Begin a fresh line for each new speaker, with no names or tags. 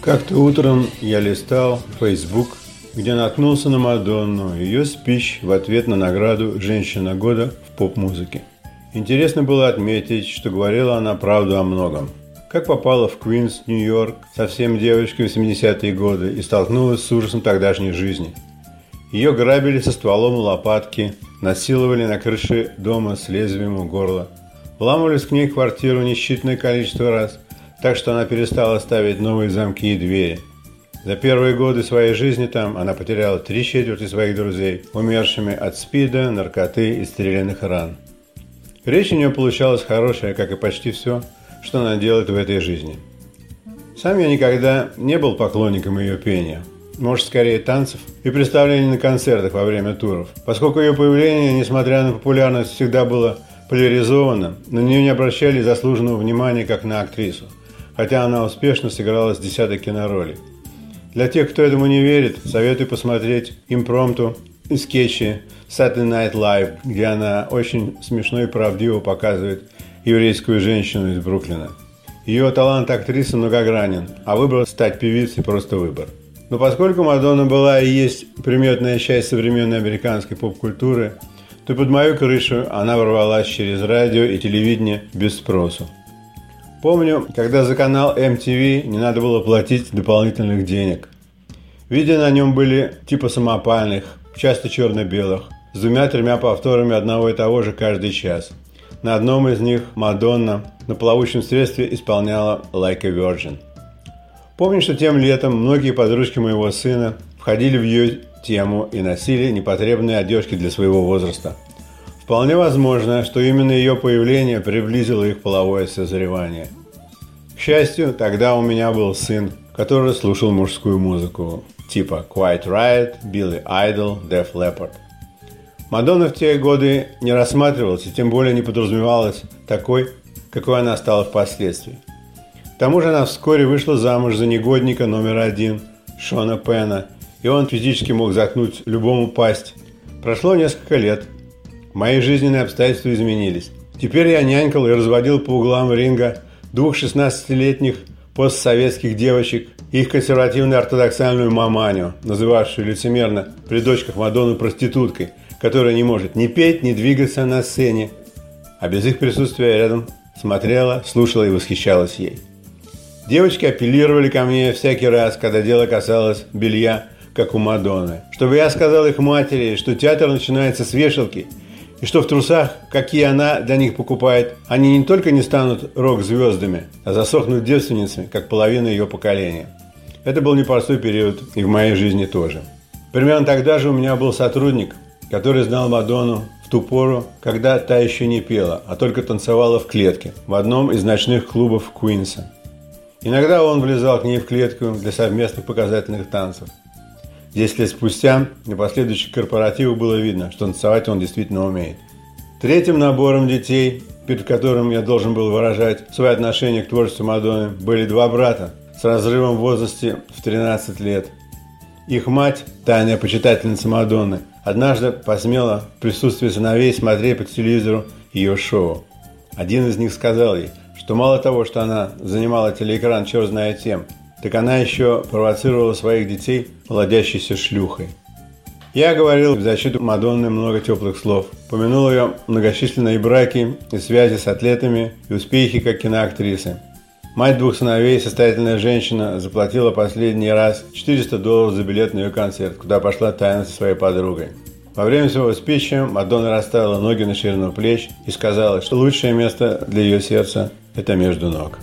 Как-то утром я листал Facebook, где наткнулся на Мадонну, ее спич в ответ на награду «Женщина года» в поп-музыке. Интересно было отметить, что говорила она правду о многом. Как попала в Квинс, Нью-Йорк, совсем девочкой в 70-е годы и столкнулась с ужасом тогдашней жизни. Ее грабили со стволом лопатки, насиловали на крыше дома с лезвием у горла, вламывались к ней квартиру несчитное количество раз – так что она перестала ставить новые замки и двери. За первые годы своей жизни там она потеряла три четверти своих друзей, умершими от спида, наркоты и стрелянных ран. Речь у нее получалась хорошая, как и почти все, что она делает в этой жизни. Сам я никогда не был поклонником ее пения, может, скорее танцев и представлений на концертах во время туров, поскольку ее появление, несмотря на популярность, всегда было поляризовано, на нее не обращали заслуженного внимания как на актрису – хотя она успешно сыграла с десяток киноролей. Для тех, кто этому не верит, советую посмотреть импромту и скетчи Saturday Night Live, где она очень смешно и правдиво показывает еврейскую женщину из Бруклина. Ее талант актрисы многогранен, а выбор стать певицей – просто выбор. Но поскольку Мадонна была и есть приметная часть современной американской поп-культуры, то под мою крышу она ворвалась через радио и телевидение без спросу. Помню, когда за канал MTV не надо было платить дополнительных денег. Видео на нем были типа самопальных, часто черно-белых, с двумя-тремя повторами одного и того же каждый час. На одном из них Мадонна на плавучем средстве исполняла «Like a Virgin». Помню, что тем летом многие подружки моего сына входили в ее тему и носили непотребные одежки для своего возраста – Вполне возможно, что именно ее появление приблизило их половое созревание. К счастью, тогда у меня был сын, который слушал мужскую музыку, типа Quiet Riot, Billy Idol, Def Leppard. Мадонна в те годы не рассматривалась и тем более не подразумевалась такой, какой она стала впоследствии. Тому же она вскоре вышла замуж за негодника номер один Шона Пена, и он физически мог заткнуть любому пасть. Прошло несколько лет, Мои жизненные обстоятельства изменились. Теперь я нянькал и разводил по углам ринга двух 16-летних постсоветских девочек и их консервативную ортодоксальную маманю, называвшую лицемерно при дочках Мадонну проституткой, которая не может ни петь, ни двигаться на сцене, а без их присутствия рядом смотрела, слушала и восхищалась ей. Девочки апеллировали ко мне всякий раз, когда дело касалось белья, как у Мадонны, чтобы я сказал их матери, что театр начинается с вешалки – и что в трусах, какие она для них покупает, они не только не станут рок-звездами, а засохнут девственницами, как половина ее поколения. Это был непростой период и в моей жизни тоже. Примерно тогда же у меня был сотрудник, который знал Мадонну в ту пору, когда та еще не пела, а только танцевала в клетке в одном из ночных клубов Куинса. Иногда он влезал к ней в клетку для совместных показательных танцев – Десять лет спустя на последующих корпоративах было видно, что танцевать он действительно умеет. Третьим набором детей, перед которым я должен был выражать свое отношение к творчеству Мадонны, были два брата с разрывом в возрасте в 13 лет. Их мать, тайная почитательница Мадонны, однажды посмела в присутствии сыновей смотреть по телевизору ее шоу. Один из них сказал ей, что мало того, что она занимала телеэкран черт знает тем, так она еще провоцировала своих детей молодящейся шлюхой. Я говорил в защиту Мадонны много теплых слов. Помянул ее многочисленные браки и связи с атлетами и успехи как киноактрисы. Мать двух сыновей, состоятельная женщина, заплатила последний раз 400 долларов за билет на ее концерт, куда пошла тайно со своей подругой. Во время своего спича Мадонна расставила ноги на ширину плеч и сказала, что лучшее место для ее сердца – это между ног.